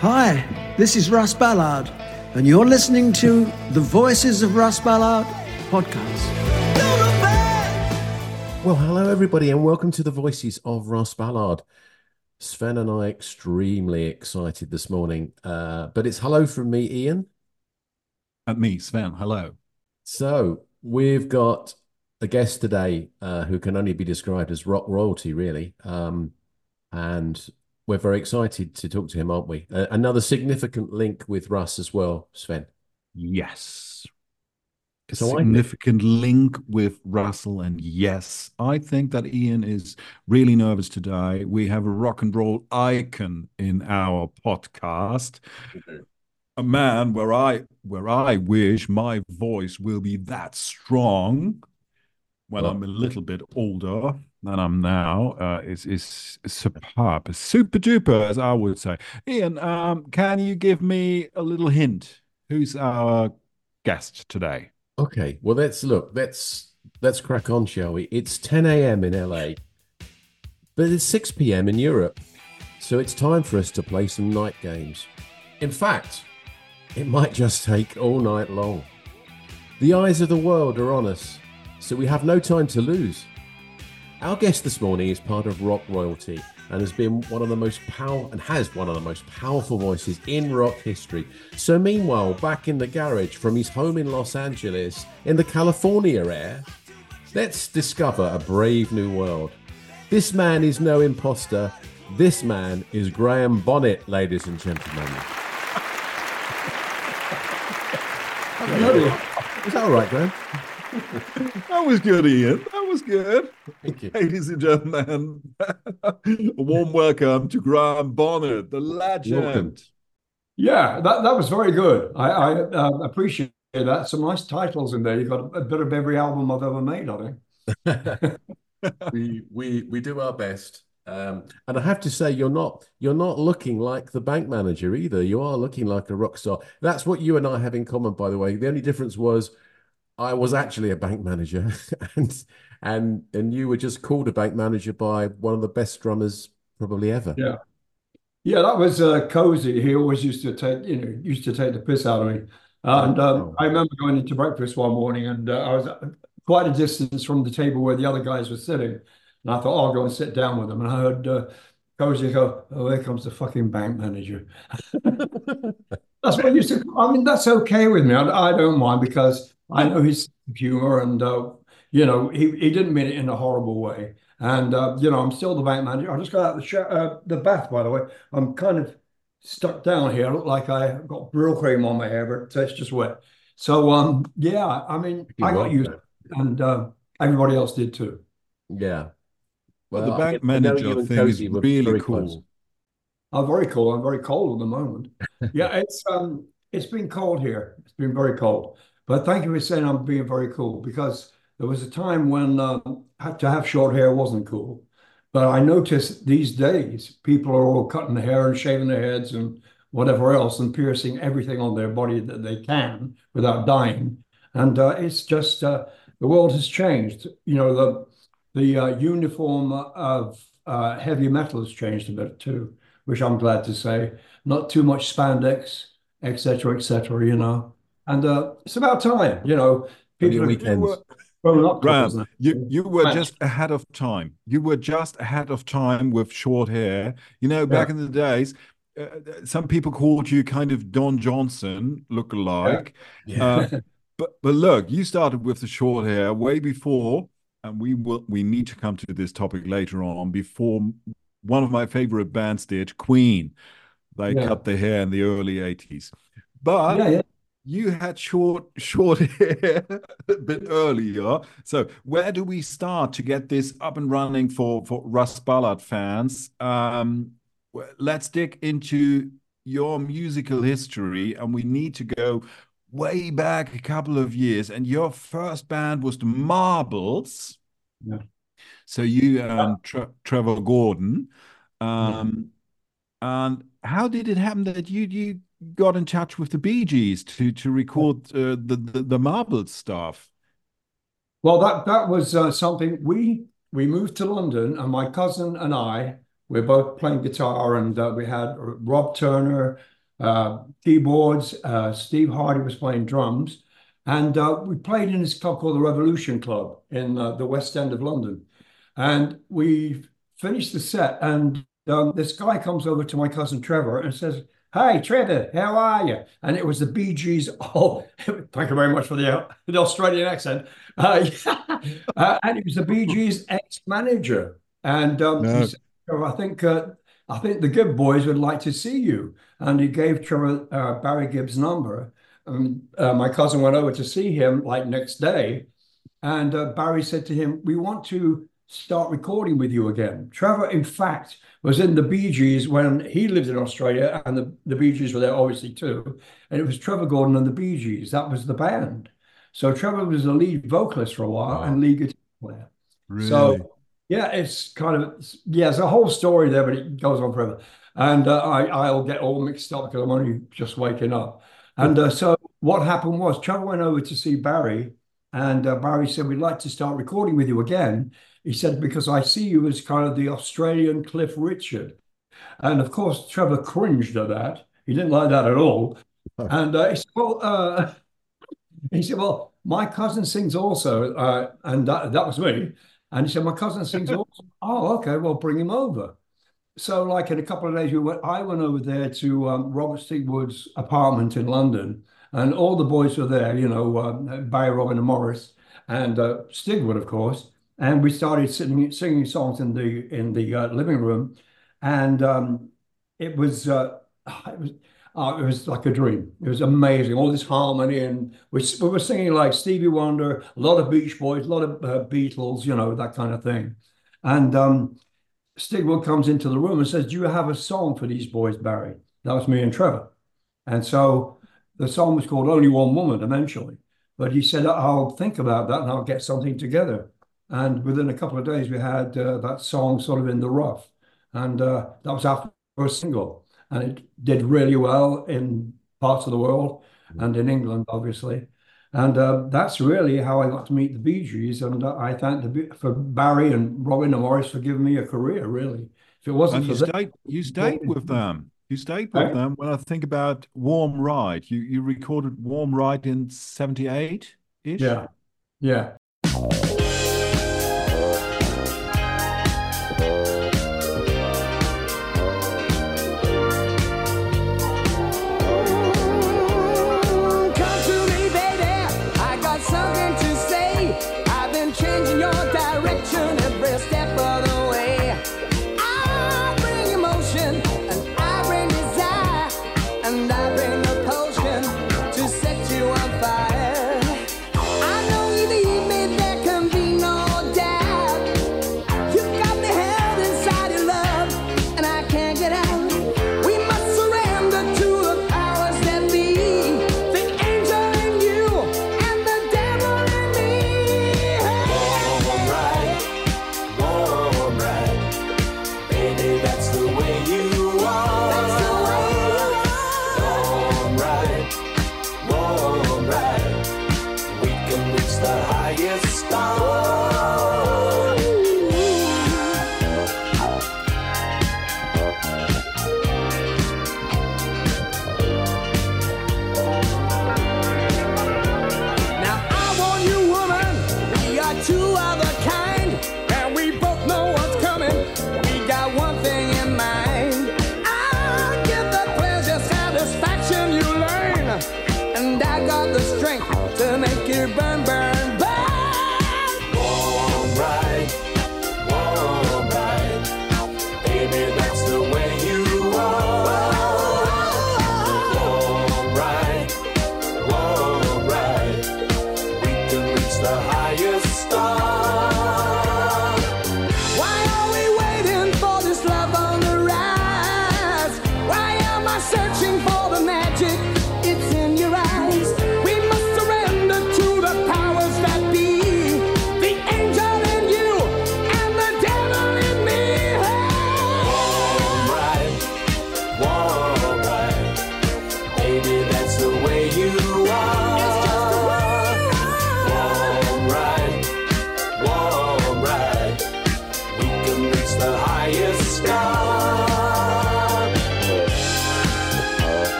Hi, this is Russ Ballard, and you're listening to the Voices of Russ Ballard podcast. Well, hello, everybody, and welcome to the Voices of Russ Ballard. Sven and I extremely excited this morning, uh, but it's hello from me, Ian. And me, Sven. Hello. So we've got a guest today uh, who can only be described as rock royalty, really, um, and we're very excited to talk to him, aren't we? Uh, another significant link with Russ as well, Sven. Yes. A So significant link with Russell. And yes, I think that Ian is really nervous today. We have a rock and roll icon in our podcast. A man where I where I wish my voice will be that strong when Well- I'm a little bit older than I'm now uh, is is superb, super duper, as I would say. Ian, um, can you give me a little hint? Who's our guest today? Okay, well let's look. Let's let's crack on, shall we? It's 10 a.m. in LA, but it's 6 p.m. in Europe, so it's time for us to play some night games. In fact, it might just take all night long. The eyes of the world are on us, so we have no time to lose. Our guest this morning is part of rock royalty and has been one of the most power and has one of the most powerful voices in rock history. So meanwhile, back in the garage from his home in Los Angeles in the California air, let's discover a brave new world. This man is no imposter. This man is Graham Bonnet, ladies and gentlemen. Is that all right, Graham? That was good, Ian. That was good. Thank you. Ladies and gentlemen, a warm welcome to Graham Bonnet, the legend. Welcome. Yeah, that, that was very good. I, I uh, appreciate that. Some nice titles in there. You've got a, bit of every album I've ever made, I think. we we we do our best. Um, and I have to say, you're not you're not looking like the bank manager either. You are looking like a rock star. That's what you and I have in common, by the way. The only difference was I was actually a bank manager, and and and you were just called a bank manager by one of the best drummers probably ever. Yeah. Yeah, that was uh, Cozy. He always used to take, you know, used to take the piss out of me. And um, Oh. I remember going into breakfast one morning and uh, I was quite a distance from the table where the other guys were sitting. And I thought, oh, I'll go and sit down with them. And I heard uh, Cozy go, oh, here comes the fucking bank manager. That's what I used to, I mean, that's okay with me. I, I don't mind because I know his humor and, uh, you know, he, he didn't mean it in a horrible way. And, uh, you know, I'm still the bank manager. I just got out of the, sho uh, the bath, by the way. I'm kind of stuck down here. I look like I got Brylcreem on my hair, but it's just wet. So, um, yeah, I mean, You're I got used to and uh, everybody else did too. Yeah. Well, the I- bank manager thing is really cool. close. I'm very cold. I'm very cold at the moment. Yeah, it's um, it's been cold here. It's been very cold. But thank you for saying I'm being very cool because there was a time when had to have short hair wasn't cool. But I notice these days people are all cutting their hair and shaving their heads and whatever else and piercing everything on their body that they can without dying. And uh, it's just uh, the world has changed. You know, the the uh, uniform of uh, heavy metal has changed a bit too, which I'm glad to say. Not too much spandex, etc., etc. you know, and uh, it's about time. You know, Only people are weekends. up couples Graham, you, you were Match. just ahead of time. You were just ahead of time with short hair. You know, back Yeah. in the days, uh, some people called you kind of Don Johnson look-alike. Yeah. Uh, but but look, you started with the short hair way before, and we will we need to come to this topic later on. Before one of my favorite bands did, Queen, they Yeah. cut their hair in the early eighties. But Yeah, yeah. You had short short hair a bit earlier. So where do we start to get this up and running for for Russ Ballard fans? Um, let's dig into your musical history, and we need to go way back a couple of years. And your first band was the Marbles. Yeah. So you and Tre Trevor Gordon. Um, and how did it happen that you you got in touch with the Bee Gees to to record uh, the, the the Marbles stuff? Well, that that was uh, something we we moved to London, and my cousin and I We were both playing guitar, and uh, we had Rob Turner, uh, keyboards. Uh, Steve Hardy was playing drums, and uh, we played in this club called the Revolution Club in the West End of London. And we finished the set, and um, this guy comes over to my cousin Trevor and says, Hi, Trevor, how are you? And it was the Bee Gees. Oh, thank you very much for the, the Australian accent. Uh, uh, and it was the Bee Gees ex manager. And um, no. said, I think uh, I think the Gibb boys would like to see you. And he gave Trevor uh, Barry Gibb's number. Um, uh, my cousin went over to see him like next day. And uh, Barry said to him, We want to start recording with you again. Trevor, in fact, was in the Bee Gees when he lived in Australia, and the, the Bee Gees were there obviously too. And it was Trevor Gordon and the Bee Gees. That was the band. So Trevor was the lead vocalist for a while wow. and lead guitar player. Really? So yeah, it's kind of yeah, it's a whole story there, but it goes on forever. And uh, I I'll get all mixed up because I'm only just waking up. And uh, so what happened was Trevor went over to see Barry, and uh, Barry said, "We'd like to start recording with you again." He said, "Because I see you as kind of the Australian Cliff Richard," and of course Trevor cringed at that. He didn't like that at all. And uh, he said, "Well," uh, he said, "Well, my cousin sings also," uh, and that, that was me. And he said, "My cousin sings also." oh, okay. Well, bring him over so like in a couple of days we went i went over there to um, robert stigwood's apartment in london and all the boys were there you know uh, barry robin and maurice and uh, stigwood of course and we started singing, singing songs in the in the uh, living room and um, it was uh, it was uh, it was like a dream. It was amazing. All this harmony, and we, we were singing like Stevie Wonder, a lot of Beach Boys, a lot of uh, Beatles, you know, that kind of thing. And um, Stigwood comes into the room and says, Do you have a song for these boys, Barry? That was me and Trevor. And so the song was called Only One Woman eventually. But he said, I'll think about that and I'll get something together. And within a couple of days, we had uh, that song sort of in the rough. And uh, that was our first single. And it did really well in parts of the world and in England, obviously. And uh, that's really how I got to meet the Bee Gees. And uh, I thank the, for Barry and Robin and Maurice for giving me a career, really. If it wasn't and you for stayed, you stayed with them. You stayed with right? them. When I think about Warm Ride, you, you recorded Warm Ride in 78 ish? Yeah. Yeah.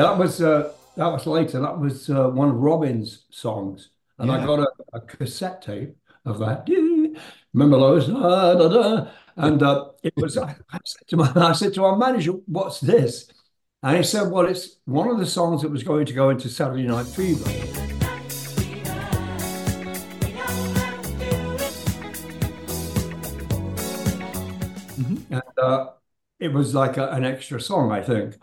Yeah, that was uh, that was later. That was uh, one of Robin's songs, and yeah. I got a, a, cassette tape of that. Remember those? Da, da, da. And uh, it was. I, I, said to my, I said to our manager, "What's this?" And he said, "Well, it's one of the songs that was going to go into Saturday Night Fever." Mm-hmm. And uh, it was like a, an extra song, I think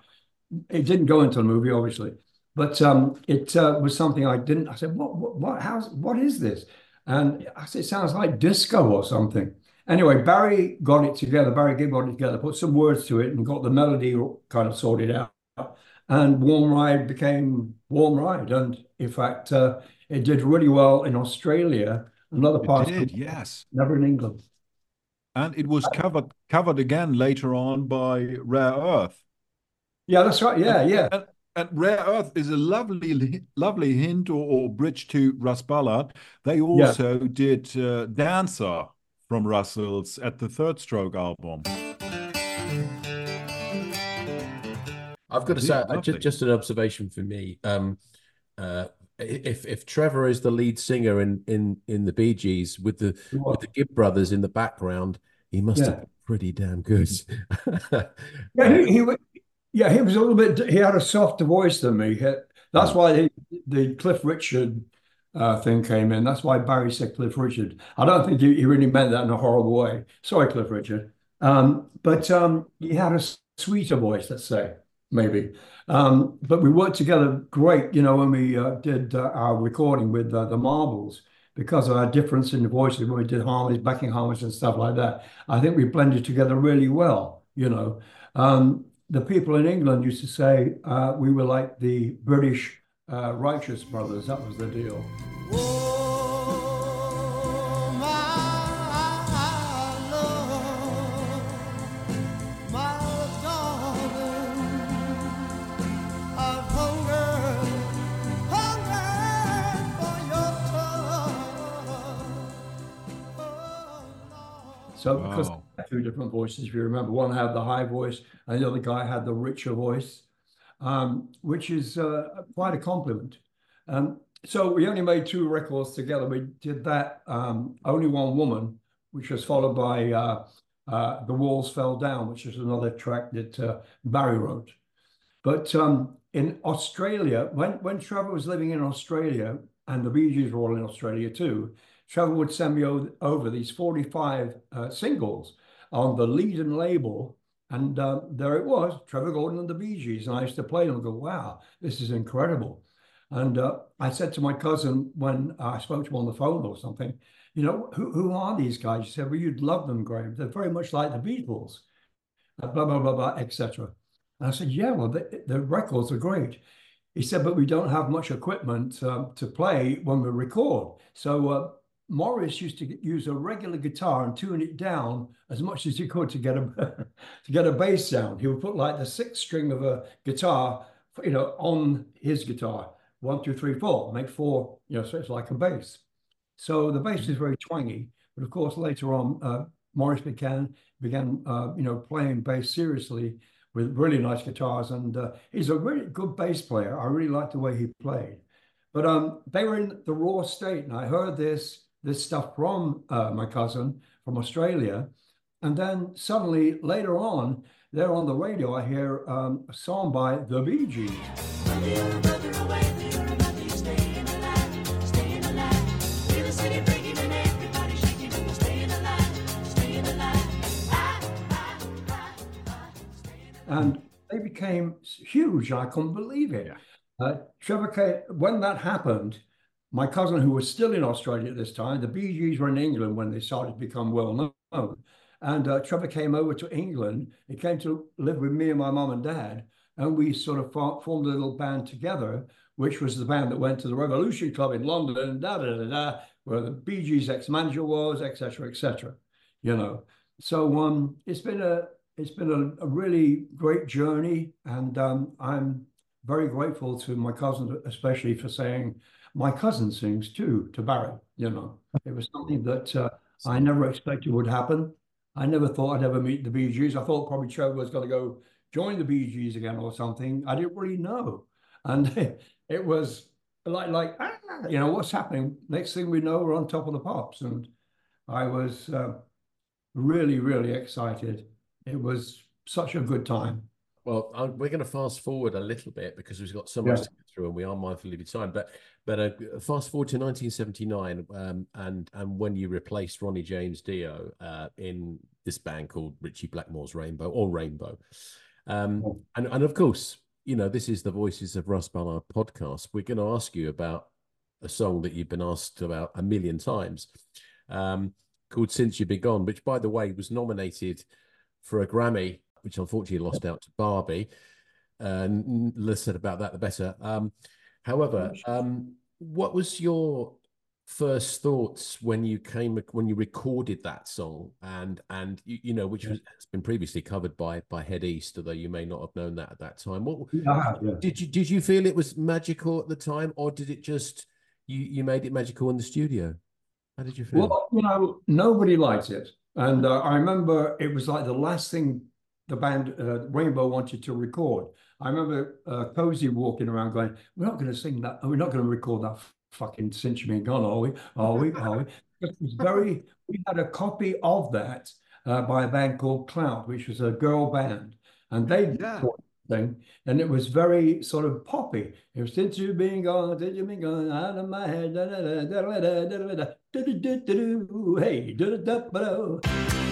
it didn't go into the movie, obviously, but um, it uh, was something I didn't. I said, "What? What? What? How's, what is this?" And I said, "It sounds like disco or something." Anyway, Barry got it together. Barry Gibb got it together, put some words to it, and got the melody kind of sorted out. And Warm Ride became Warm Ride, and in fact, uh, it did really well in Australia. Another part, did, yes, never in England. And it was covered covered again later on by Rare Earth. Yeah, that's right. Yeah, and, yeah. And, and, Rare Earth is a lovely, lovely hint or, or bridge to Russ Ballard. They also yeah. did uh, Dancer from Russell's at the Third Stroke album. I've got to say, just, just an observation for me. Um, uh, if if Trevor is the lead singer in in in the Bee Gees with the with the Gibb brothers in the background, he must yeah. have been pretty damn good. yeah, he, he, yeah, he was a little bit. He had a softer voice than me. That's why the, the Cliff Richard uh, thing came in. That's why Barry said Cliff Richard. I don't think he, he really meant that in a horrible way. Sorry, Cliff Richard. Um, but um, he had a sweeter voice, let's say, maybe. Um, but we worked together great, you know, when we uh, did uh, our recording with uh, the Marbles because of our difference in the voices when we did harmonies, backing harmonies, and stuff like that. I think we blended together really well, you know. Um, the people in England used to say uh, we were like the British uh, Righteous Brothers. That was the deal. So because two different voices, if you remember, one had the high voice, and the other guy had the richer voice, um, which is uh, quite a compliment. Um, so we only made two records together. We did that um, only one woman, which was followed by uh, uh, the walls fell down, which is another track that uh, Barry wrote. But um, in Australia, when when Trevor was living in Australia, and the Bee Gees were all in Australia too, Trevor would send me over these 45 uh, singles on the Leedon label. And uh, there it was, Trevor Gordon and the Bee Gees. And I used to play them and go, wow, this is incredible. And uh, I said to my cousin when I spoke to him on the phone or something, you know, who, who are these guys? He said, well, you'd love them, Graham. They're very much like the Beatles, blah, blah, blah, blah, etc. And I said, yeah, well, the, the, records are great. He said, but we don't have much equipment um, to play when we record. So uh, Maurice used to use a regular guitar and tune it down as much as he could to get a to get a bass sound. He would put like the sixth string of a guitar, you know, on his guitar. One, two, three, four, make four. You know, so it's like a bass. So the bass is very twangy. But of course, later on, uh, Maurice began began uh, you know playing bass seriously with really nice guitars, and uh, he's a really good bass player. I really like the way he played. But um, they were in the raw state, and I heard this this stuff from uh, my cousin from Australia. And then suddenly later on, there on the radio, I hear um, a song by the Bee Gees. And they became huge. I couldn't believe it. Uh, Trevor K, when that happened, my cousin, who was still in Australia at this time, the Bee Gees were in England when they started to become well known. And uh, Trevor came over to England. He came to live with me and my mum and dad. And we sort of formed a little band together, which was the band that went to the Revolution Club in London, da da da da, where the Bee Gees ex-manager was, etc., etc. You know, so um, it's been a it's been a, a really great journey, and um, I'm very grateful to my cousin, especially for saying my cousin sings too to Barry. You know, it was something that uh, I never expected would happen. I never thought I'd ever meet the Bee Gees. I thought probably Trevor was going to go join the Bee Gees again or something. I didn't really know, and it was like like ah, you know what's happening. Next thing we know, we're on top of the pops, and I was uh, really really excited. It was such a good time. Well, i we're going to fast forward a little bit because we've got so much Yeah. to get through, and we are mindful of your time. But but uh, fast forward to 1979, um, and and when you replaced Ronnie James Dio uh, in this band called Ritchie Blackmore's Rainbow or Rainbow, um, Oh. and and of course, you know this is the Voices of Russ Ballard podcast. We're going to ask you about a song that you've been asked about a million times, um, called "Since You've Been Gone," which, by the way, was nominated for a Grammy, which unfortunately lost out to Barbie. And less said about that, the better. Um, however, um, what was your first thoughts when you came when you recorded that song and and you, you know which was, has been previously covered by by Head East, although you may not have known that at that time. What yeah. did you did you feel it was magical at the time, or did it just you you made it magical in the studio? How did you feel? Well, you know, nobody liked it. And uh, I remember it was like the last thing the band uh, Rainbow wanted to record. I remember uh, Cozy walking around going, We're not going to sing that. We're not going to record that fucking Since You've Been Gone, are we? Are we? Are we? It was very, we had a copy of that uh, by a band called Clout, which was a girl band. And they Yeah. thing, and it was very sort of poppy. It was since you've been gone, since you've been gone out of my head. Da, da, da, da, da, da, da, da, da, da, da, da, da, da, da, da,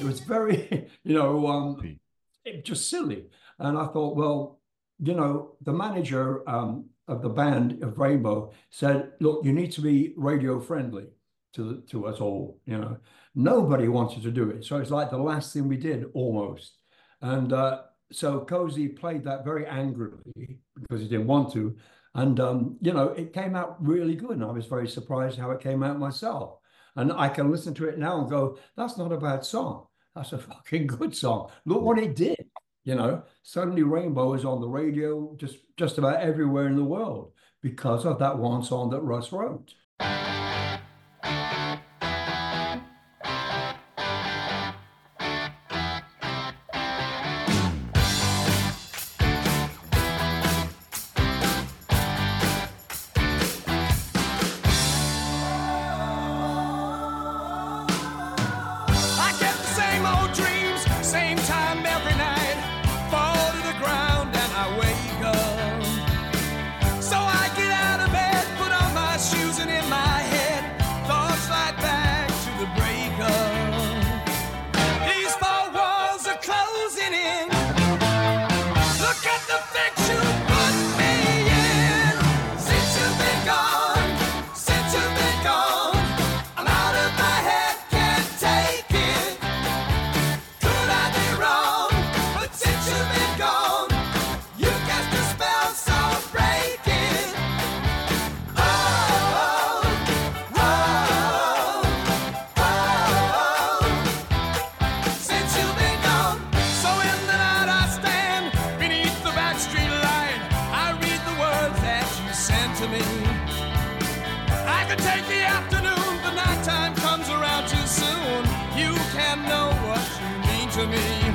It was very, you know, um, it, just silly. And I thought, well, you know, the manager um, of the band of Rainbow said, look, you need to be radio friendly to to us all. You know, nobody wanted to do it, so it's like the last thing we did almost. And uh, so Cozy played that very angrily because he didn't want to. And um, you know, it came out really good, and I was very surprised how it came out myself. And I can listen to it now and go, that's not a bad song. That's a fucking good song. Look what it did. You know, suddenly Rainbow is on the radio just just about everywhere in the world because of that one song that Russ wrote. To me.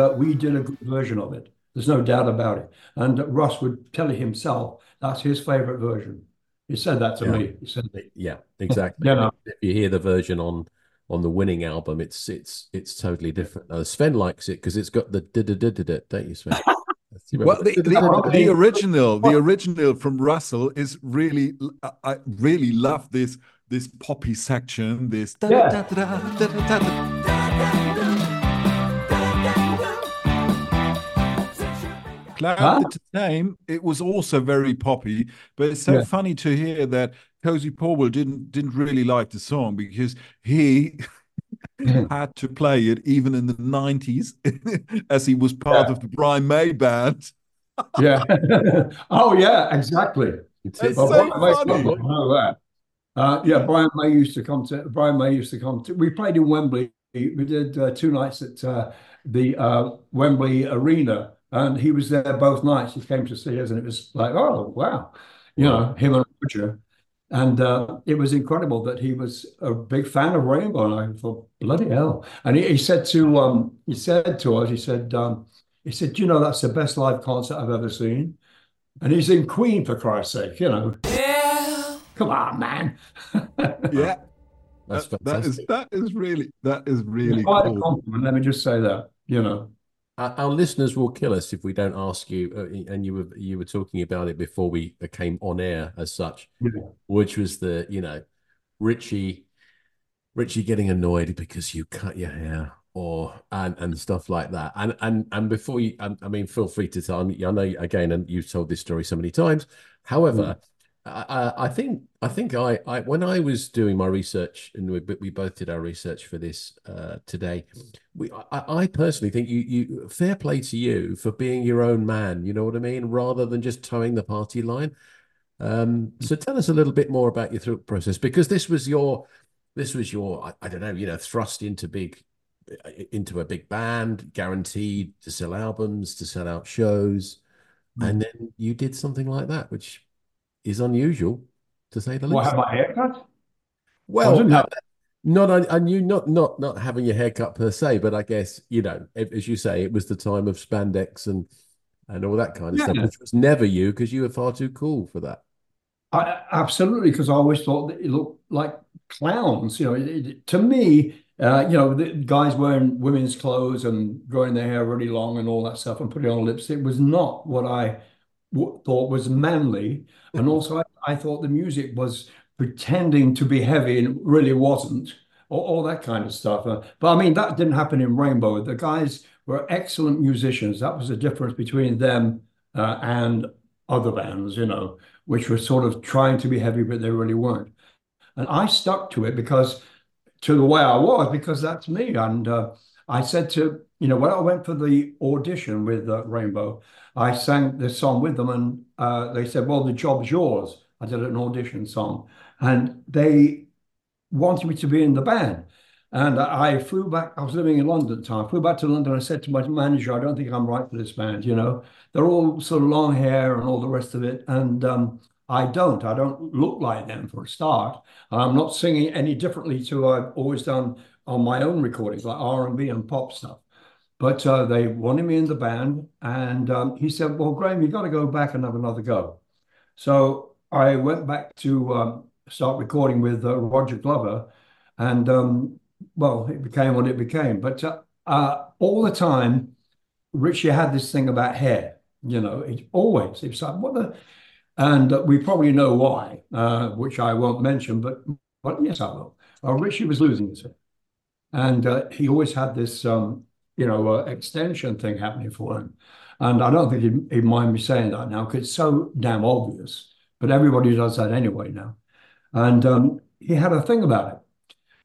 Uh, we did a good version of it. There's no doubt about it. And Russ would tell you himself that's his favorite version. He said that to Yeah. me. He said, Yeah, exactly. You know. If you hear the version on on the winning album, it's it's it's totally different. Uh, Sven likes it because it's got the da da da da da, don't you, Sven? Do you Well, remember the, the- the, the original, the original from Russell is really. I- I really love this this poppy section. This. Yeah. Clout Huh? the Same. It was also very poppy, but it's so Yeah. funny to hear that Cozy Powell didn't didn't really like the song because he had to play it even in the nineties, as he was part Yeah. of the Brian May band. yeah. oh, yeah, exactly. It's It's it. so Brian May- funny. Know that. Uh, yeah, Brian May used to come to. Brian May used to come to. We played in Wembley. We did uh, two nights at uh, the uh, Wembley Arena, and he was there both nights. He came to see us, and it was like, oh wow, you know, him and Roger, and uh, it was incredible that he was a big fan of Rainbow. And I thought, bloody hell! And he, he said to um, he said to us, he said, um, he said, you know, that's the best live concert I've ever seen. And he's in Queen for Christ's sake, you know. Yeah. Come on, man. Yeah, That's that, that is that is really that is really Quite a compliment. Let me just say that. You know. Our, our listeners will kill us if we don't ask you. Uh, and you were you were talking about it before we came on air as such, which was the you know Ritchie Ritchie getting annoyed because you cut your hair or and and stuff like that. And and and before you, I, I mean, feel free to tell. me. I know again, and you've told this story so many times. However, I, I I think I think I, I when I was doing my research, and we we both did our research for this uh, today. We I, I personally think you you fair play to you for being your own man. You know what I mean, rather than just towing the party line. Um, so tell us a little bit more about your thought process because this was your this was your I, I don't know you know thrust into big into a big band guaranteed to sell albums to sell out shows and then you did something like that which is unusual to say the least have my haircut? well uh, not I, I knew not not not having your haircut per se but I guess you know if- as you say it was the time of spandex and and all that kind of stuff Yeah. which was never you because you were far too cool for that I, absolutely, because I always thought that it looked like clowns. You know, it, it- to me, uh, you know, the guys wearing women's clothes and growing their hair really long and all that stuff and putting on lipstick was not what I thought was manly. And also, I, I thought the music was pretending to be heavy and really wasn't. All, all that kind of stuff. Uh, but I mean, that didn't happen in Rainbow. The guys were excellent musicians. That was the difference between them uh, and other bands, you know, which were sort of trying to be heavy, but they really weren't. And I stuck to it because, to the way I was, because that's me. And uh, I said to, you know, when I went for the audition with uh, Rainbow, I sang this song with them, and uh, they said, "Well, the job's yours." I did an audition song, and they wanted me to be in the band. And I flew back. I was living in London at the time. I flew back to London. I said to my manager, "I don't think I'm right for this band. You know, they're all sort of long hair and all the rest of it, and um, I don't. I don't look like them for a start. I'm not singing any differently to I've always done on my own recordings, like R&B and pop stuff. But uh, they wanted me in the band, and um, he said, "Well, Graham, you got to go back and have another go." So I went back to um, start recording with uh, Roger Glover, and um, well, it became what it became. But uh, uh, all the time, Ritchie had this thing about hair. You know, it always. It's like what the, and uh, we probably know why, uh, which I won't mention. But but yes, I will. Ritchie was losing his hair, and uh, he always had this, um, you know, uh, extension thing happening for him. And I don't think he'd, he'd mind me saying that now because it's so damn obvious. But everybody does that anyway now. And um, he had a thing about it.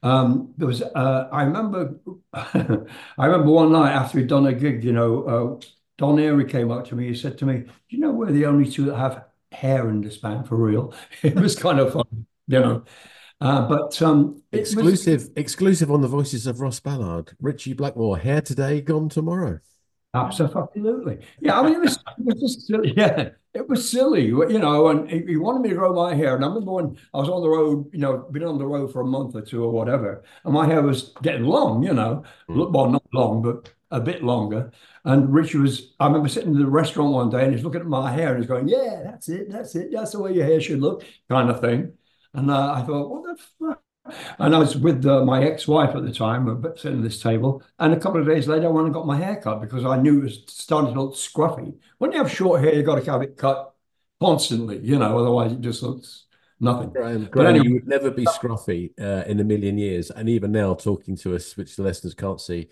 Um, there was, uh, I remember, I remember one night after we'd done a gig, you know, uh, Don Airey came up to me. He said to me, "Do you know we're the only two that have hair in this band for real?" It was kind of fun, you know. Uh, but um, it was- Exclusive, exclusive on the voices of Ross Ballard. Ritchie Blackmore, hair today, gone tomorrow. Absolutely. Yeah, I mean, it was, it was just silly. Yeah, it was silly, you know, and he, he wanted me to grow my hair. And I remember when I was on the road, you know, been on the road for a month or two or whatever, and my hair was getting long, you know, Mm. Well, not long, but a bit longer. And Ritchie was, I remember sitting in the restaurant one day and he's looking at my hair and he's going, Yeah, that's it, that's it, that's the way your hair should look, kind of thing. And uh, I thought, What the fuck? And I was with uh, my ex-wife at the time, sitting at this table, and a couple of days later, I went and got my hair cut because I knew it was starting to look scruffy. When you have short hair, you've got to have it cut constantly, you know, otherwise it just looks nothing. Graham, But Graham, anyway, you would never be scruffy uh, in a million years, and even now, talking to us, which the listeners can't see,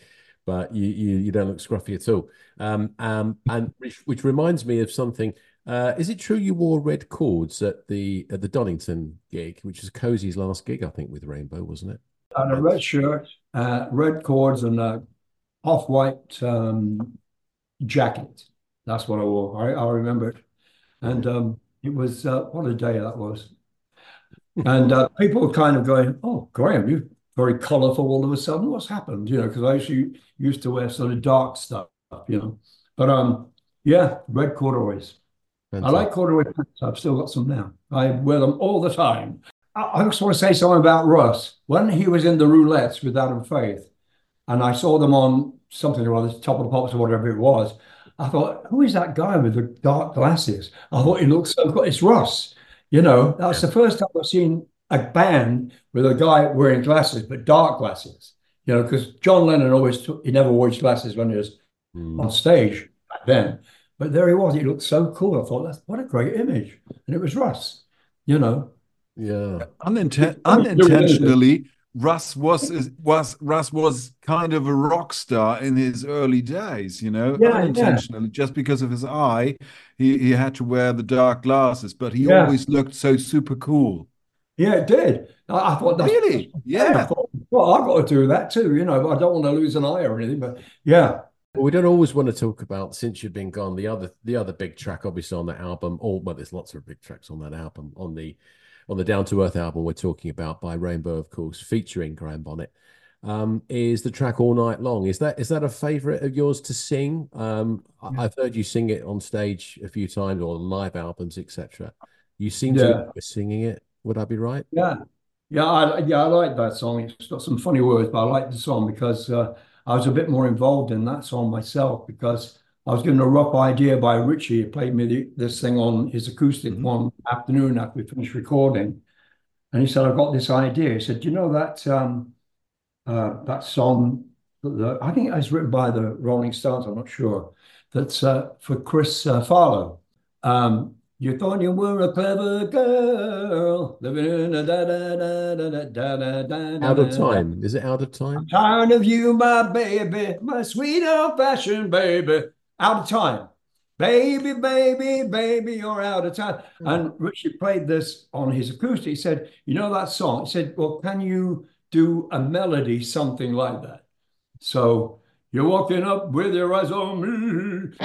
but you you, you don't look scruffy at all. Um, um, and which, which reminds me of something. Uh, is it true you wore red cords at the at the Donington gig, which was Cozy's last gig, I think, with Rainbow, wasn't it? and a red shirt, uh, red cords, and a off-white um, jacket. That's what I wore. I, I remember it, and um, it was uh, what a day that was. And uh, people were kind of going, "Oh, Graham, you're very colourful all of a sudden. What's happened?" You know, because I usually used to wear sort of dark stuff, you know. But um, yeah, red corduroys. I like corduroy pants. I've still got some now. I wear them all the time. I, I just want to say something about Russ. When he was in the roulettes with Adam Faith, and I saw them on something or other, Top of the Pops or whatever it was, I thought, who is that guy with the dark glasses? I thought he looked so good. It's Russ. You know, that's the first time I've seen a band with a guy wearing glasses, but dark glasses. You know, because John Lennon always took, he never wore glasses when he was Mm. on stage back then. But there he was. He looked so cool. I thought, that's what a great image. And it was Russ, you know. Yeah. Uninten- unintentionally, Russ was was Russ was kind of a rock star in his early days, you know, Yeah, yeah. unintentionally, just because of his eye, he, he had to wear the dark glasses, but he Yeah. always looked so super cool. Yeah, it did. I, I thought that's Really? Yeah, I thought, well, I've got to do that too, you know, but I don't want to lose an eye or anything. But yeah, Well, we don't always want to talk about since you've been gone. The other, the other big track, obviously on that album. Or well, there's lots of big tracks on that album. On the, on the Down to Earth album, we're talking about by Rainbow, of course, featuring Graham Bonnet. Um, is the track all night long? Is that is that a favorite of yours to sing? Um, I- I've heard you sing it on stage a few times or live albums, etc. You seem to be singing it. Would I be right? yeah, yeah, I, yeah, I like that song. It's got some funny words, but I like the song because uh, I was a bit more involved in that song myself because I was given a rough idea by Ritchie. He played me the, this thing on his acoustic Mhm. one afternoon after we finished recording. And he said, I've got this idea. He said, Do you know that um, uh, that song? The, I think it was written by the Rolling Stones. I'm not sure. That's uh, for Chris uh, Farlowe. Um, you thought you were a clever girl living in a da da da da da da da da. Out of time? Is it out of time? Tired of you, my baby, my sweet old fashioned baby. Out of time. Baby, baby, baby, you're out of time. Hmm. And Ritchie played this on his acoustic. He said, You know that song? He said, Well, can you do a melody, something like that? So you're walking up with your eyes on me.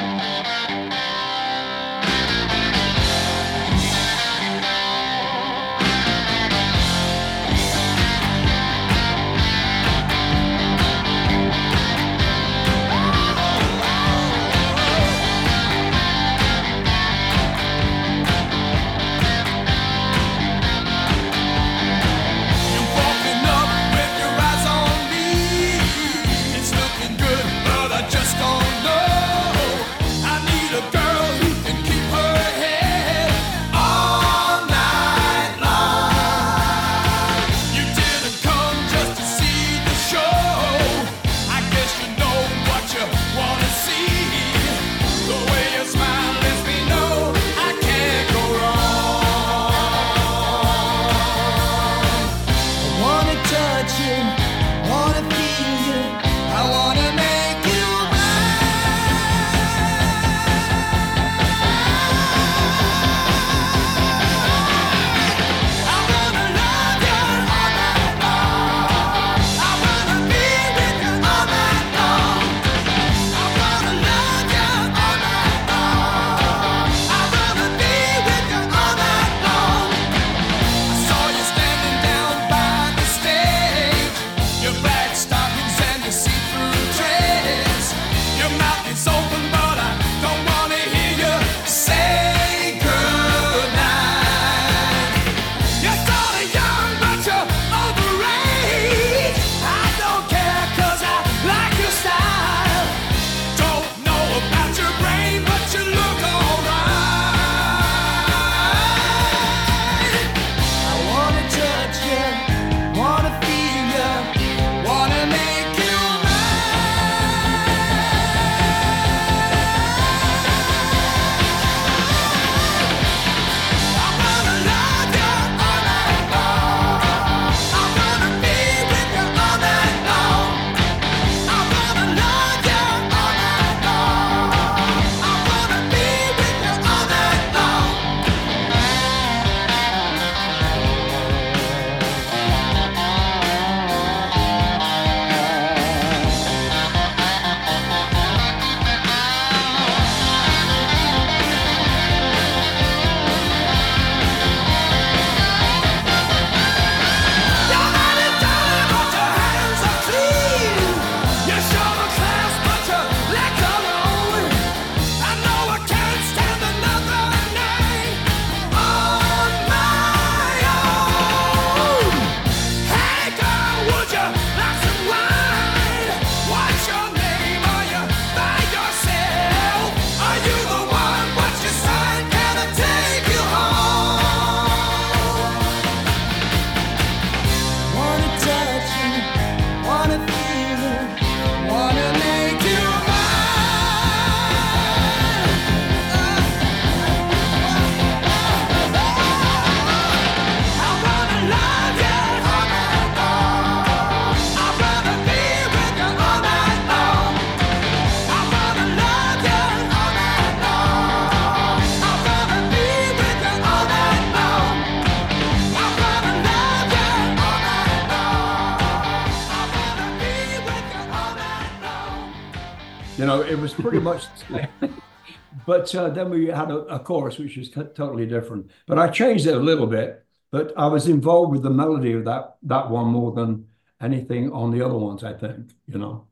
You know, it was pretty much. but uh, then we had a, a chorus which was co- totally different. But I changed it a little bit. But I was involved with the melody of that that one more than anything on the other ones. I think you know.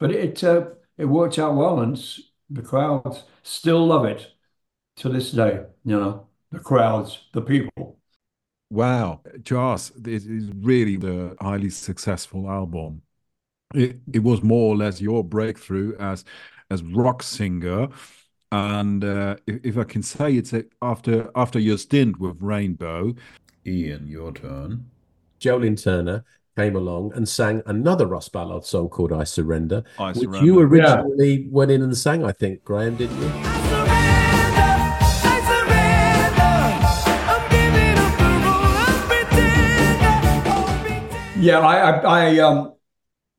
But it uh, it worked out well, and the crowds still love it to this day. You know, the crowds, the people. Wow, Joss, this is really the highly successful album. It, it was more or less your breakthrough as as rock singer, and uh, if, if I can say, it's a, after after your stint with Rainbow. Ian, your turn. Joe Lynn Turner came along and sang another Russ Ballard song called I Surrender, I which Surrender. you originally went in and sang, I think, Graham, didn't you? Yeah, I, I, I um,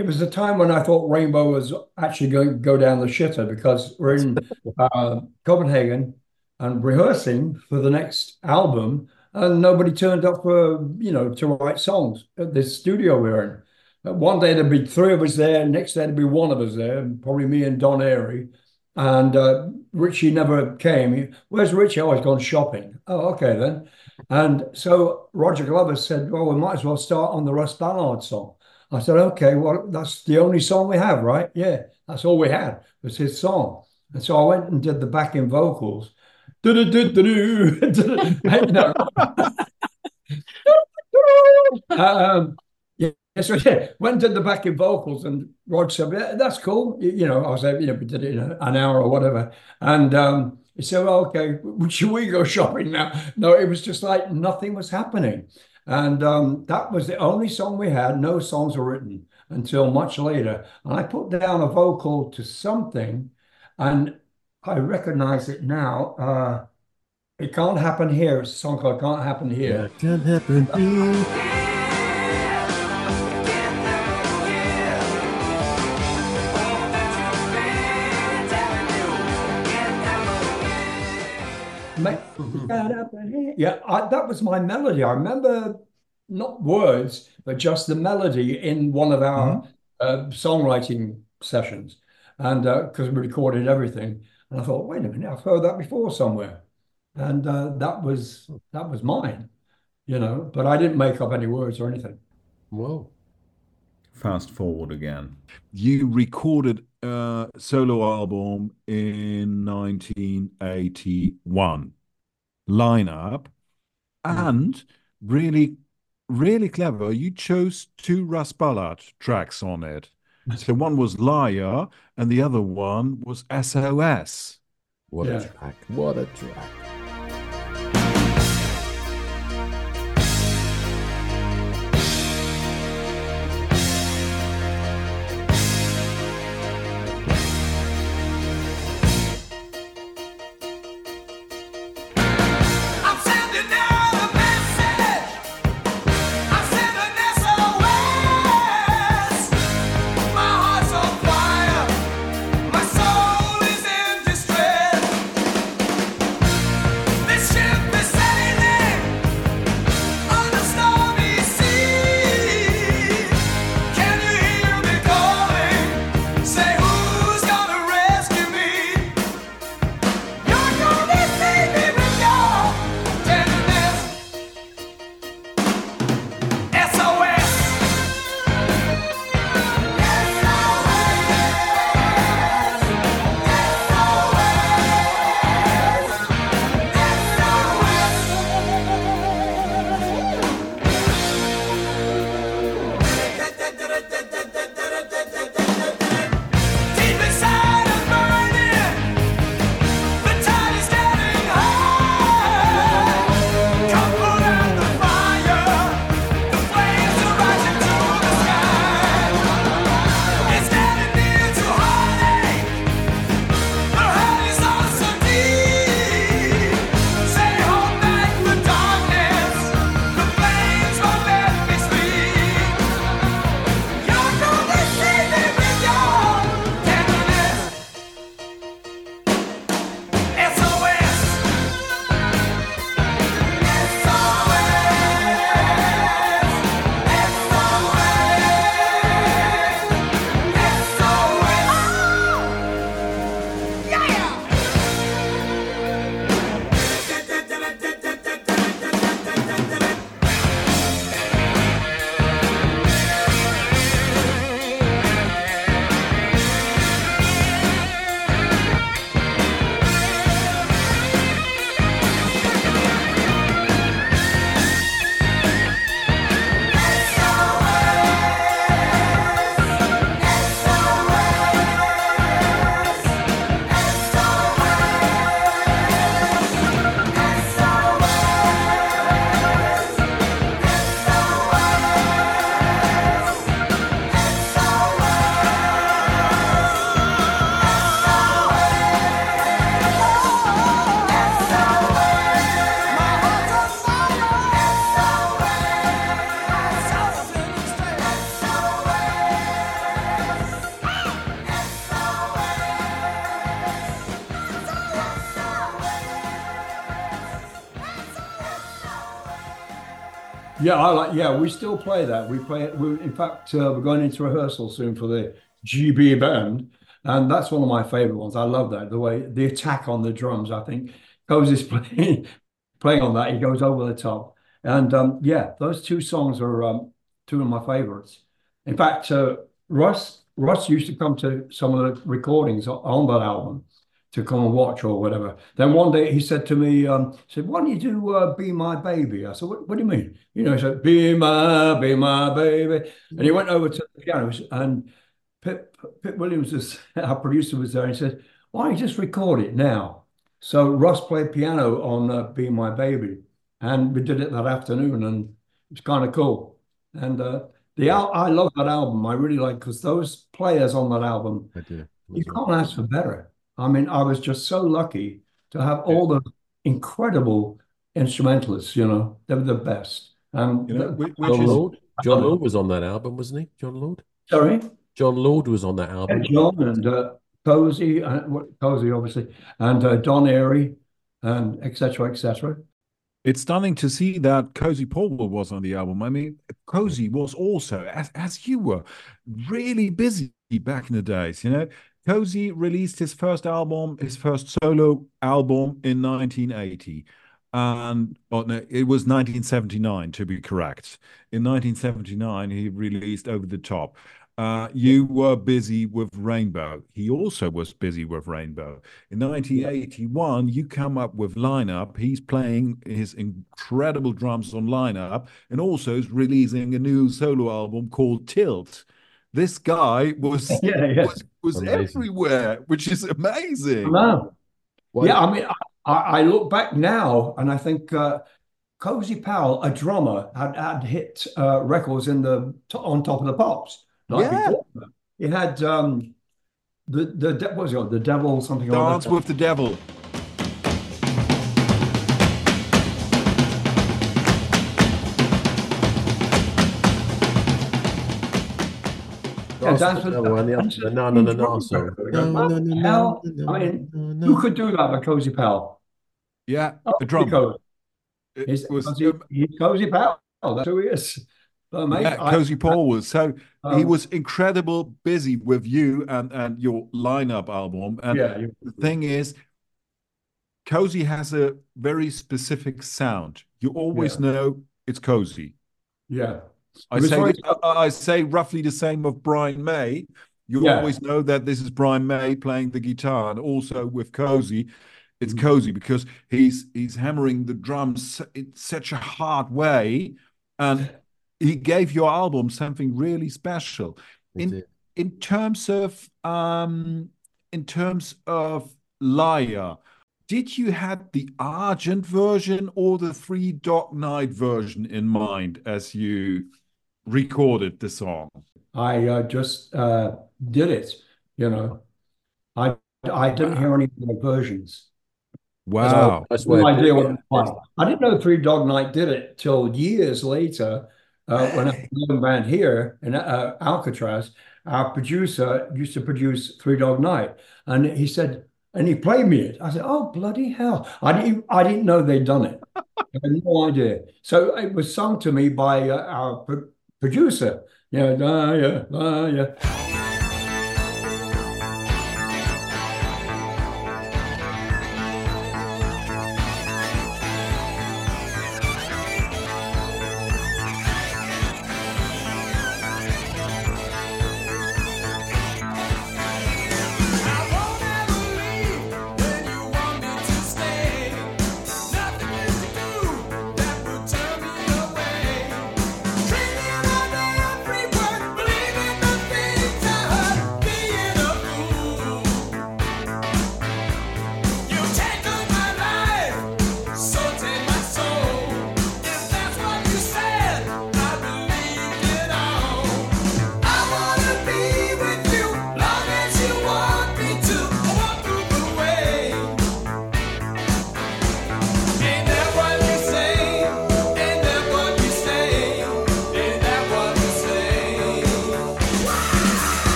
it was a time when I thought Rainbow was actually going to go down the shitter because we're in uh, Copenhagen and rehearsing for the next album, and nobody turned up for you know to write songs at this studio we were in. Uh, One day there'd be three of us there, next day there'd be one of us there, probably me and Don Airey. And uh, Ritchie never came. Where's Ritchie? Oh, he's gone shopping. Oh, okay then. And so Roger Glover said, Well, we might as well start on the Russ Ballard song. I said, Okay, well, that's the only song we have, right? Yeah, that's all we had was his song. And so I went and did the backing vocals. Um, yeah, so yeah, went and did the backing vocals, and Rod said, yeah, "That's cool." You, know, I was like, you know, we did it in an hour or whatever, and um, he said, well, "Okay, should we go shopping now?" No, it was just like nothing was happening, and um, that was the only song we had. No songs were written until much later, and I put down a vocal to something, and I recognize it now. Uh, it can't happen here. It's a song called "Can't Happen Here." That can happen. Ma- Yeah, I, that was my melody. I remember not words, but just the melody in one of our uh, songwriting sessions. And because we recorded everything, and I thought, wait a minute, I've heard that before somewhere, and uh, that was that was mine, you know. But I didn't make up any words or anything. Whoa. Fast forward again. You recorded a solo album in 1981. Lineup. Mm-hmm. And really, really clever. You chose two Ballard tracks on it. So one was Liar and the other one was SOS. What Yeah. a track. What a track. Yeah, I like. Yeah, we still play that. We play it. We, in fact, uh, we're going into rehearsal soon for the GB band, and that's one of my favorite ones. I love that the way the attack on the drums. I think Cozy's playing playing on that. He goes over the top, and um, yeah, those two songs are um, two of my favorites. In fact, uh, Russ Russ used to come to some of the recordings o- on that album to come and watch or whatever. Then one day he said to me, um, he said, why don't you do uh, Be My Baby? I said, what, what do you mean? You know, he said, Be My, Be My Baby. And he went over to the pianos and Pip, Pip Williams, was, our producer, was there and he said, why don't you just record it now? So Russ played piano on uh, Be My Baby and we did it that afternoon and it was kind of cool. And uh, the al- I love that album. I really like because those players on that album, you can't ask for better. I mean, I was just so lucky to have all the incredible instrumentalists, you know, they were the best. And You know, the- which, which John is Lord. Jon Lord was on that album, wasn't he? Jon Lord. sorry, Jon Lord was on that and album. John and uh, Cozy, uh, what- Cozy obviously, and uh, Don Airey, and etc. etc. It's stunning to see that Cozy Powell was on the album. I mean, Cozy was also, as, as you were, really busy back in the days. You know, Cozy released his first album, his first solo album in 1980. And oh, no, it was 1979 to be correct. In 1979, he released Over the Top. Uh, you were busy with Rainbow. He also was busy with Rainbow. In 1981, you come up with Lineup. He's playing his incredible drums on Lineup and also is releasing a new solo album called Tilt. This guy was Yeah, yeah. was, was Amazing. everywhere, which is amazing. No, Why- yeah, I mean, I, I look back now and I think uh, Cozy Powell, a drummer, had, had hit uh, records in the on top of the pops. Like Yeah. before. He had um, the the de- what was it the devil something or Dance other. with the Devil. Yeah, Dance Dance with with the Devil and the the- other- No, no, no, no, What song. No, no, no, no, no, I mean, no, no. Who could do that but Cozy Powell? Yeah, Oh, a drum. Cozy. It He's, was Cozy, he's Cozy Powell. That's who he is. But, mate, yeah, I- Cozy Powell was. So he um, was incredible busy with you and and your lineup album. And yeah, you- the thing is, Cozy has a very specific sound. You always Yeah. know it's Cozy. yeah. I say I, I say roughly the same of Brian May. You Yeah. always know that this is Brian May playing the guitar, and also with Cozy, it's Mm. Cozy because he's he's hammering the drums in such a hard way, and he gave your album something really special. In did. in terms of um in terms of Liar, did you had the Argent version or the Three Dog Night version in mind as you recorded the song? I uh, just uh, did it. You know, I I didn't hear any other versions. Wow. That's No idea what it was. I didn't know Three Dog Night did it till years later uh, when I was in band here in uh, Alcatrazz. Our producer used to produce Three Dog Night, and he said, and he played me it. I said, "Oh bloody hell!" I didn't I didn't know they'd done it. I had no idea. So it was sung to me by uh, our pro- producer. Yeah, uh, yeah, yeah.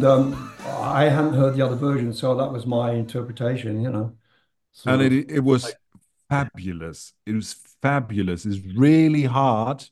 And um, I hadn't heard the other version, so that was my interpretation. You know, So- and it it was fabulous. It was fabulous. It's really hard,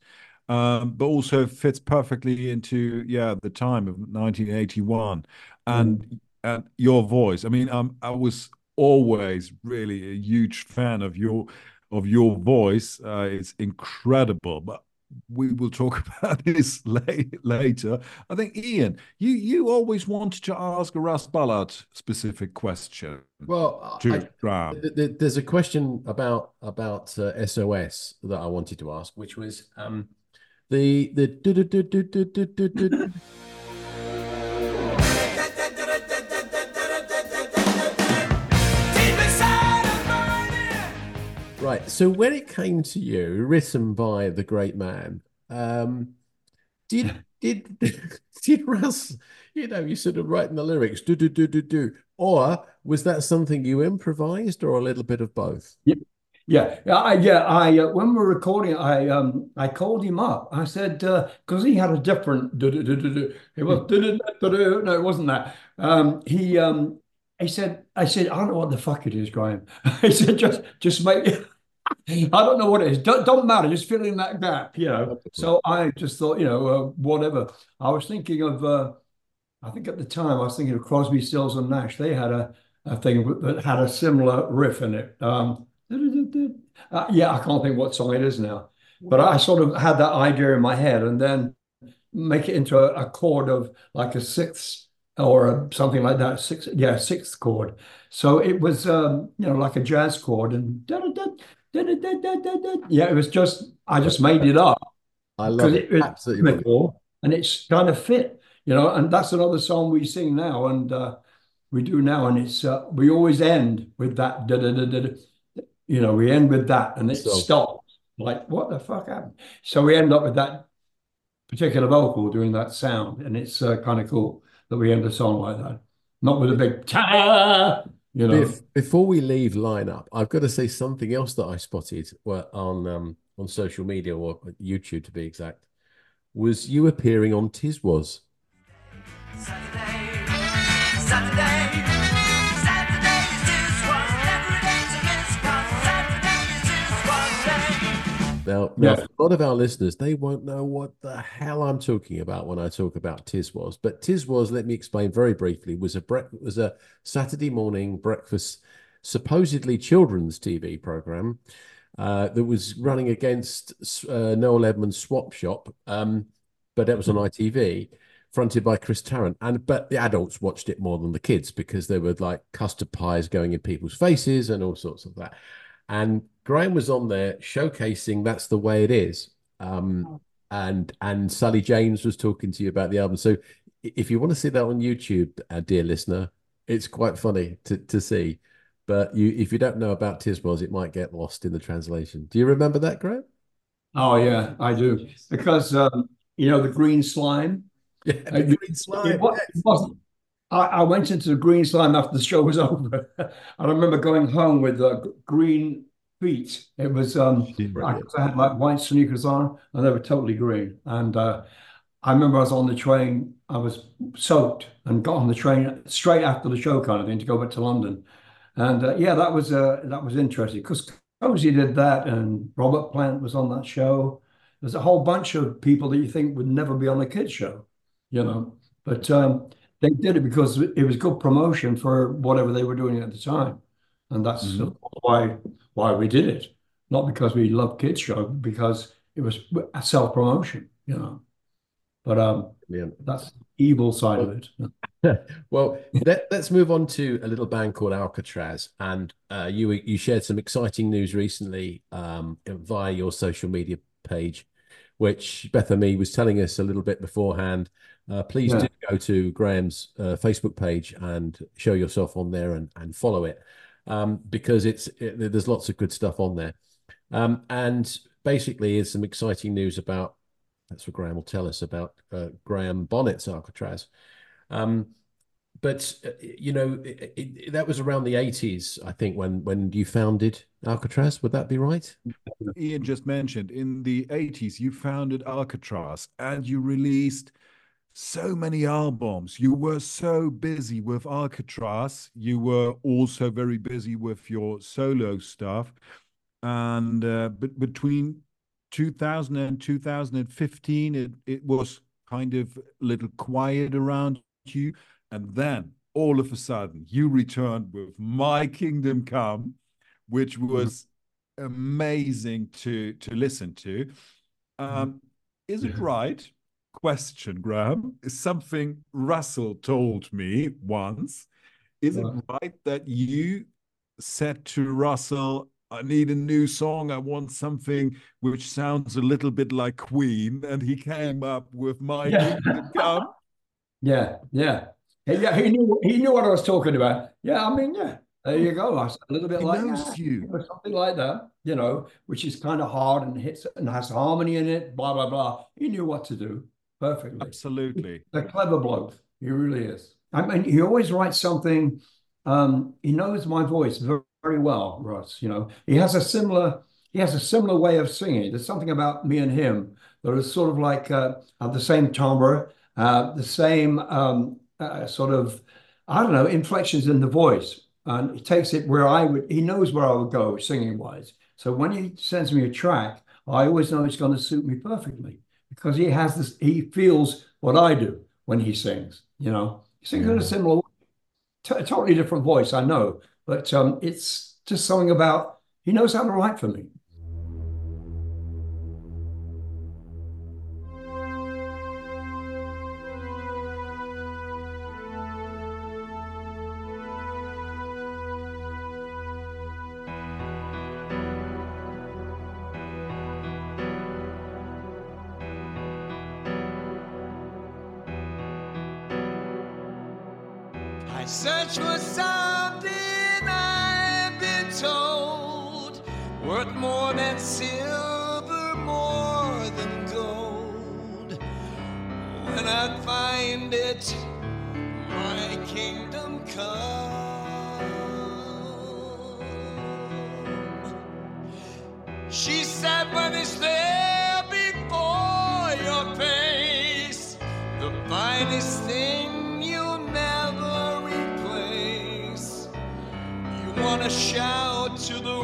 um, but also fits perfectly into yeah the time of 1981, and and your voice. I mean, um, I was always really a huge fan of your of your voice. Uh, it's incredible, but. We will talk about this later. I think Ian, you you always wanted to ask a Russ Ballard specific question Well, I, Graham. th- th- there's a question about about uh, SOS that I wanted to ask, which was um, the the right. So when it came to you, written by the great man, um, did did did Russ, you know, you sort of writing the lyrics, do do do do do, or was that something you improvised, or a little bit of both? Yeah, yeah, I, yeah. I uh, when we were recording, I um I called him up. I said because he had a different. It was no, it wasn't that. Um, he um he said I said I don't know what the fuck it is, Graham. He said just just make. I don't know what it is. Don't, don't matter. Just fill in that gap, you know. So I just thought, you know, uh, whatever. I was thinking of. Uh, I think at the time I was thinking of Crosby, Stills and Nash. They had a, a thing that had a similar riff in it. Um, uh, yeah, I can't think what song it is now, but I sort of had that idea in my head, and then make it into a, a chord of like a sixth or a, something like that. Six, yeah, sixth chord. So it was, um, you know, like a jazz chord, and yeah, it was just I just made it up I love it. it Absolutely. and it's kind of fit, you know. And that's another song we sing now, and uh, we do now, and it's uh, we always end with that, da, da, da, da, da. you know, we end with that, and it So- stops. Like what the fuck happened? So we end up with that particular vocal doing that sound, and it's uh, kind of cool that we end a song like that, not with a big ta, you know. Bef- before we leave lineup, I've got to say something else that I spotted on um, on social media or YouTube to be exact, was you appearing on Tiswas. Was. Saturday, Saturday Now, Yeah. a lot of our listeners, they won't know what the hell I'm talking about when I talk about Tiswas. But Tiswas, let me explain very briefly, was a brec- was a Saturday morning breakfast, supposedly children's TV program uh, that was running against uh, Noel Edmonds' Swap Shop, um, but that was on ITV, fronted by Chris Tarrant. And but the adults watched it more than the kids because there were like custard pies going in people's faces and all sorts of that. And Graham was on there showcasing that's the way it is. Um, and and Sally James was talking to you about the album. So if you want to see that on YouTube, uh, dear listener, it's quite funny to, to see. But you, if you don't know about Tiswas, it might get lost in the translation. Do you remember that, Graham? Oh yeah, I do because um, you know the green slime. Yeah, Uh, the you- green slime. It, wa- it wasn't. I, I went into the green slime after the show was over. and I remember going home with uh, g- green feet. It was um, I, I had like white sneakers on, and they were totally green. And uh, I remember I was on the train. I was soaked and got on the train straight after the show, kind of thing, to go back to London. And uh, yeah, that was uh, that was interesting because Cozy did that, and Robert Plant was on that show. There's a whole bunch of people that you think would never be on a kids show, you know. But um, they did it because it was good promotion for whatever they were doing at the time, and that's Mhm. why why we did it. Not because we love kids show, because it was a self promotion, you know. But um, Brilliant. that's the evil side of it. Well, let, let's move on to a little band called Alcatrazz. And uh, you you shared some exciting news recently um, via your social media page, which Bethany was telling us a little bit beforehand. Uh, please Yeah. do go to Graham's uh, Facebook page and show yourself on there and, and follow it um, because it's it, there's lots of good stuff on there. Um, and basically, is some exciting news about that's what Graham will tell us about uh, Graham Bonnet's Alcatrazz. Um, but uh, you know it, it, that was around the 80s, I think, when when you founded Alcatrazz. Would that be right? Ian just mentioned in the 80s, you founded Alcatrazz and you released so many albums. You were so busy with Alcatrazz. You were also very busy with your solo stuff. And uh, but between 2000 and 2015, it, it was kind of a little quiet around you. And then all of a sudden, you returned with My Kingdom Come, which was amazing to to listen to. Um, is it right? Question, Graham, is something Russell told me once. Is it right that you said to Russell, I need a new song. I want something which sounds a little bit like Queen, and he came up with My Yeah. Come. Yeah, yeah. He, yeah, he knew he knew what I was talking about. Yeah, I mean, yeah. There you go. A little bit He like knows that, you. know, something like that, you know, which is kind of hard and hits and has harmony in it, blah blah blah. He knew what to do perfectly. Absolutely. A clever bloke. He really is. I mean, he always writes something. Um, he knows my voice very, very well, Russ. You know, he has a similar he has a similar way of singing. There's something about me and him that is sort of like uh, have the same timbre, uh, the same um, uh, sort of I don't know inflections in the voice, and he takes it where I would. He knows where I would go singing wise. So when he sends me a track, I always know it's going to suit me perfectly because he has this. He feels what I do when he sings. You know, he sings in a similar way. T- a totally different voice, I know, but um, it's just something about he knows how to write for me. Search for something I've been told worth more than silver, more than gold. When I find it, my kingdom come. Want to shout to the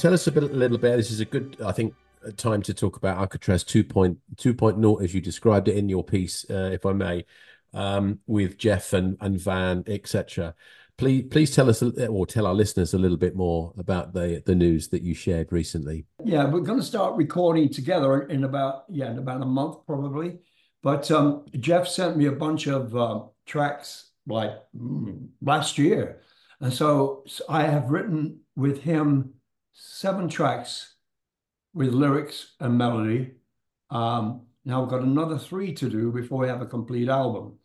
Tell us a bit, a little bit. This is a good, I think, uh, time to talk about Alcatrazz 2.2.0 2.0 as you described it in your piece, uh, if I may, um, with Jeff and, and Van, etc. Please, please tell us or tell our listeners a little bit more about the the news that you shared recently. Yeah, we're going to start recording together in about yeah, in about a month probably. But um, Jeff sent me a bunch of uh, tracks like mm, last year, and so I have written with him seven tracks with lyrics and melody. Um, now I've got another three to do before we have a complete album.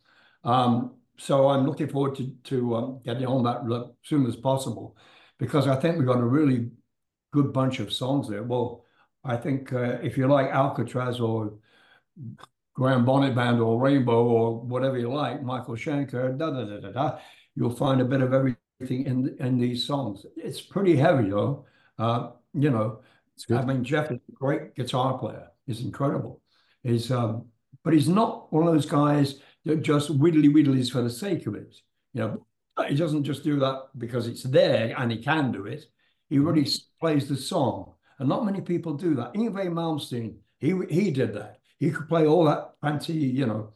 Um, so I'm looking forward to to um, getting on that as soon as possible, because I think we've got a really good bunch of songs there. Well, I think uh, if you like Alcatrazz or Graham Bonnet Band or Rainbow or whatever you like, Michael Schenker, da da da da da, you'll find a bit of everything in in these songs. It's pretty heavy though. Uh, you know, I mean, Jeff is a great guitar player. He's incredible. He's um, but he's not one of those guys that just widdly widdlies for the sake of it. You know, he doesn't just do that because it's there and he can do it. He really s- plays the song, and not many people do that. Yngwie Malmsteen, he he did that. He could play all that fancy, you know,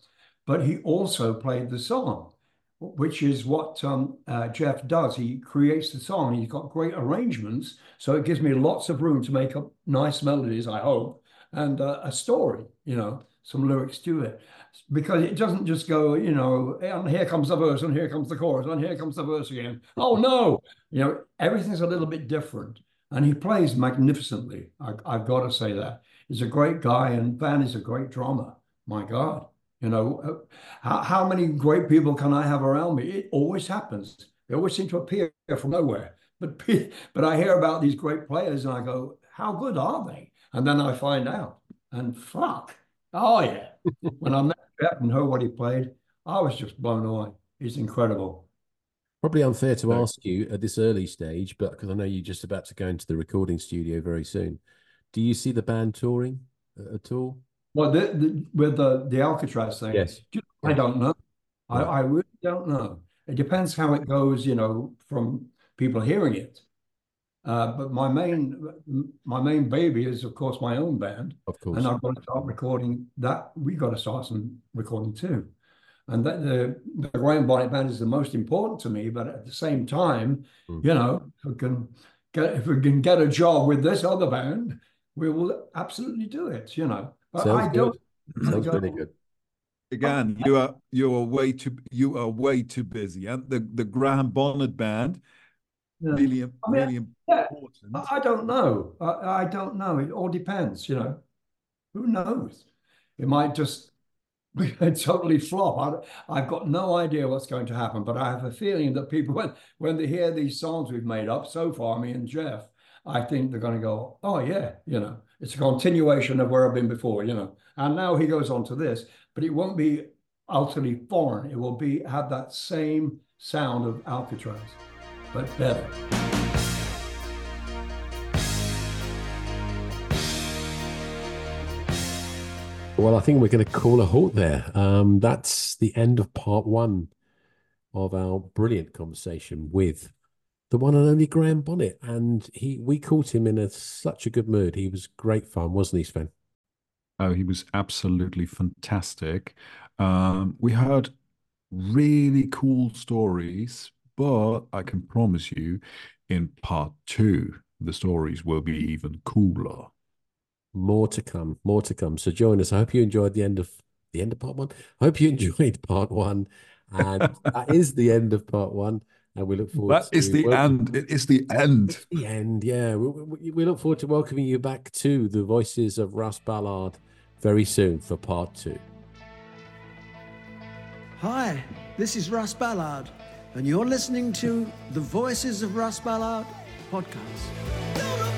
but he also played the song, which is what um, uh, Jeff does. He creates the song. He's got great arrangements, so it gives me lots of room to make up nice melodies. I hope, and uh, a story, you know, some lyrics to it, because it doesn't just go, you know, and here comes the verse, and here comes the chorus, and here comes the verse again. Oh no, you know, everything's a little bit different, and he plays magnificently. I, I've got to say that he's a great guy, and Van is a great drummer. My God. You know, how, how many great people can I have around me? It always happens. They always seem to appear from nowhere. But but I hear about these great players and I go, how good are they? And then I find out, and fuck, oh yeah. when I met Jeff and heard what he played, I was just blown away. He's incredible. Probably unfair to ask you at this early stage, but because I know you're just about to go into the recording studio very soon, do you see the band touring uh, at all? Well, the, the, with the the Alcatrazz thing, Yes. I don't know. I. I really don't know. It depends how it goes, you know, from people hearing it. Uh, but my main my main baby is, of course, my own band, Of course. and I've got to start recording that. We got to start some recording too, and that the the Graham Bonnet Band is the most important to me. But at the same time, Mm. you know, if we can get if we can get a job with this other band, we will absolutely do it. You know, Sounds I good. don't. Sounds I really good. Again, you are you are way too you are way too busy. And the the Graham Bonnet Band, Yeah. really I mean, really important. I I don't know. I, I don't know. It all depends, you know. Who knows? It might just totally flop. I, I've got no idea what's going to happen, but I have a feeling that people, when when they hear these songs we've made up so far, me and Jeff, I think they're going to go, "Oh yeah, you know, it's a continuation of where I've been before, you know." And now he goes on to this, but it won't be utterly foreign. It will be have that same sound of Alcatrazz, but better. Well, I think we're going to call a halt there. Um, that's the end of part one of our brilliant conversation with the one and only Graham Bonnet. And he, we caught him in a, such a good mood. He was great fun, wasn't he, Sven? Oh, he was absolutely fantastic. Um, we heard really cool stories, but I can promise you, in part two, the stories will be even cooler. More to come, more to come. So join us. I hope you enjoyed the end of the end of part one. I hope you enjoyed part one. And that is the end of part one. And we look forward That is to the end. It is the end. It's the end, yeah. We, we, we look forward to welcoming you back to the voices of Russ Ballard very soon for part two. Hi, this is Russ Ballard, and you're listening to the Voices of Russ Ballard podcast.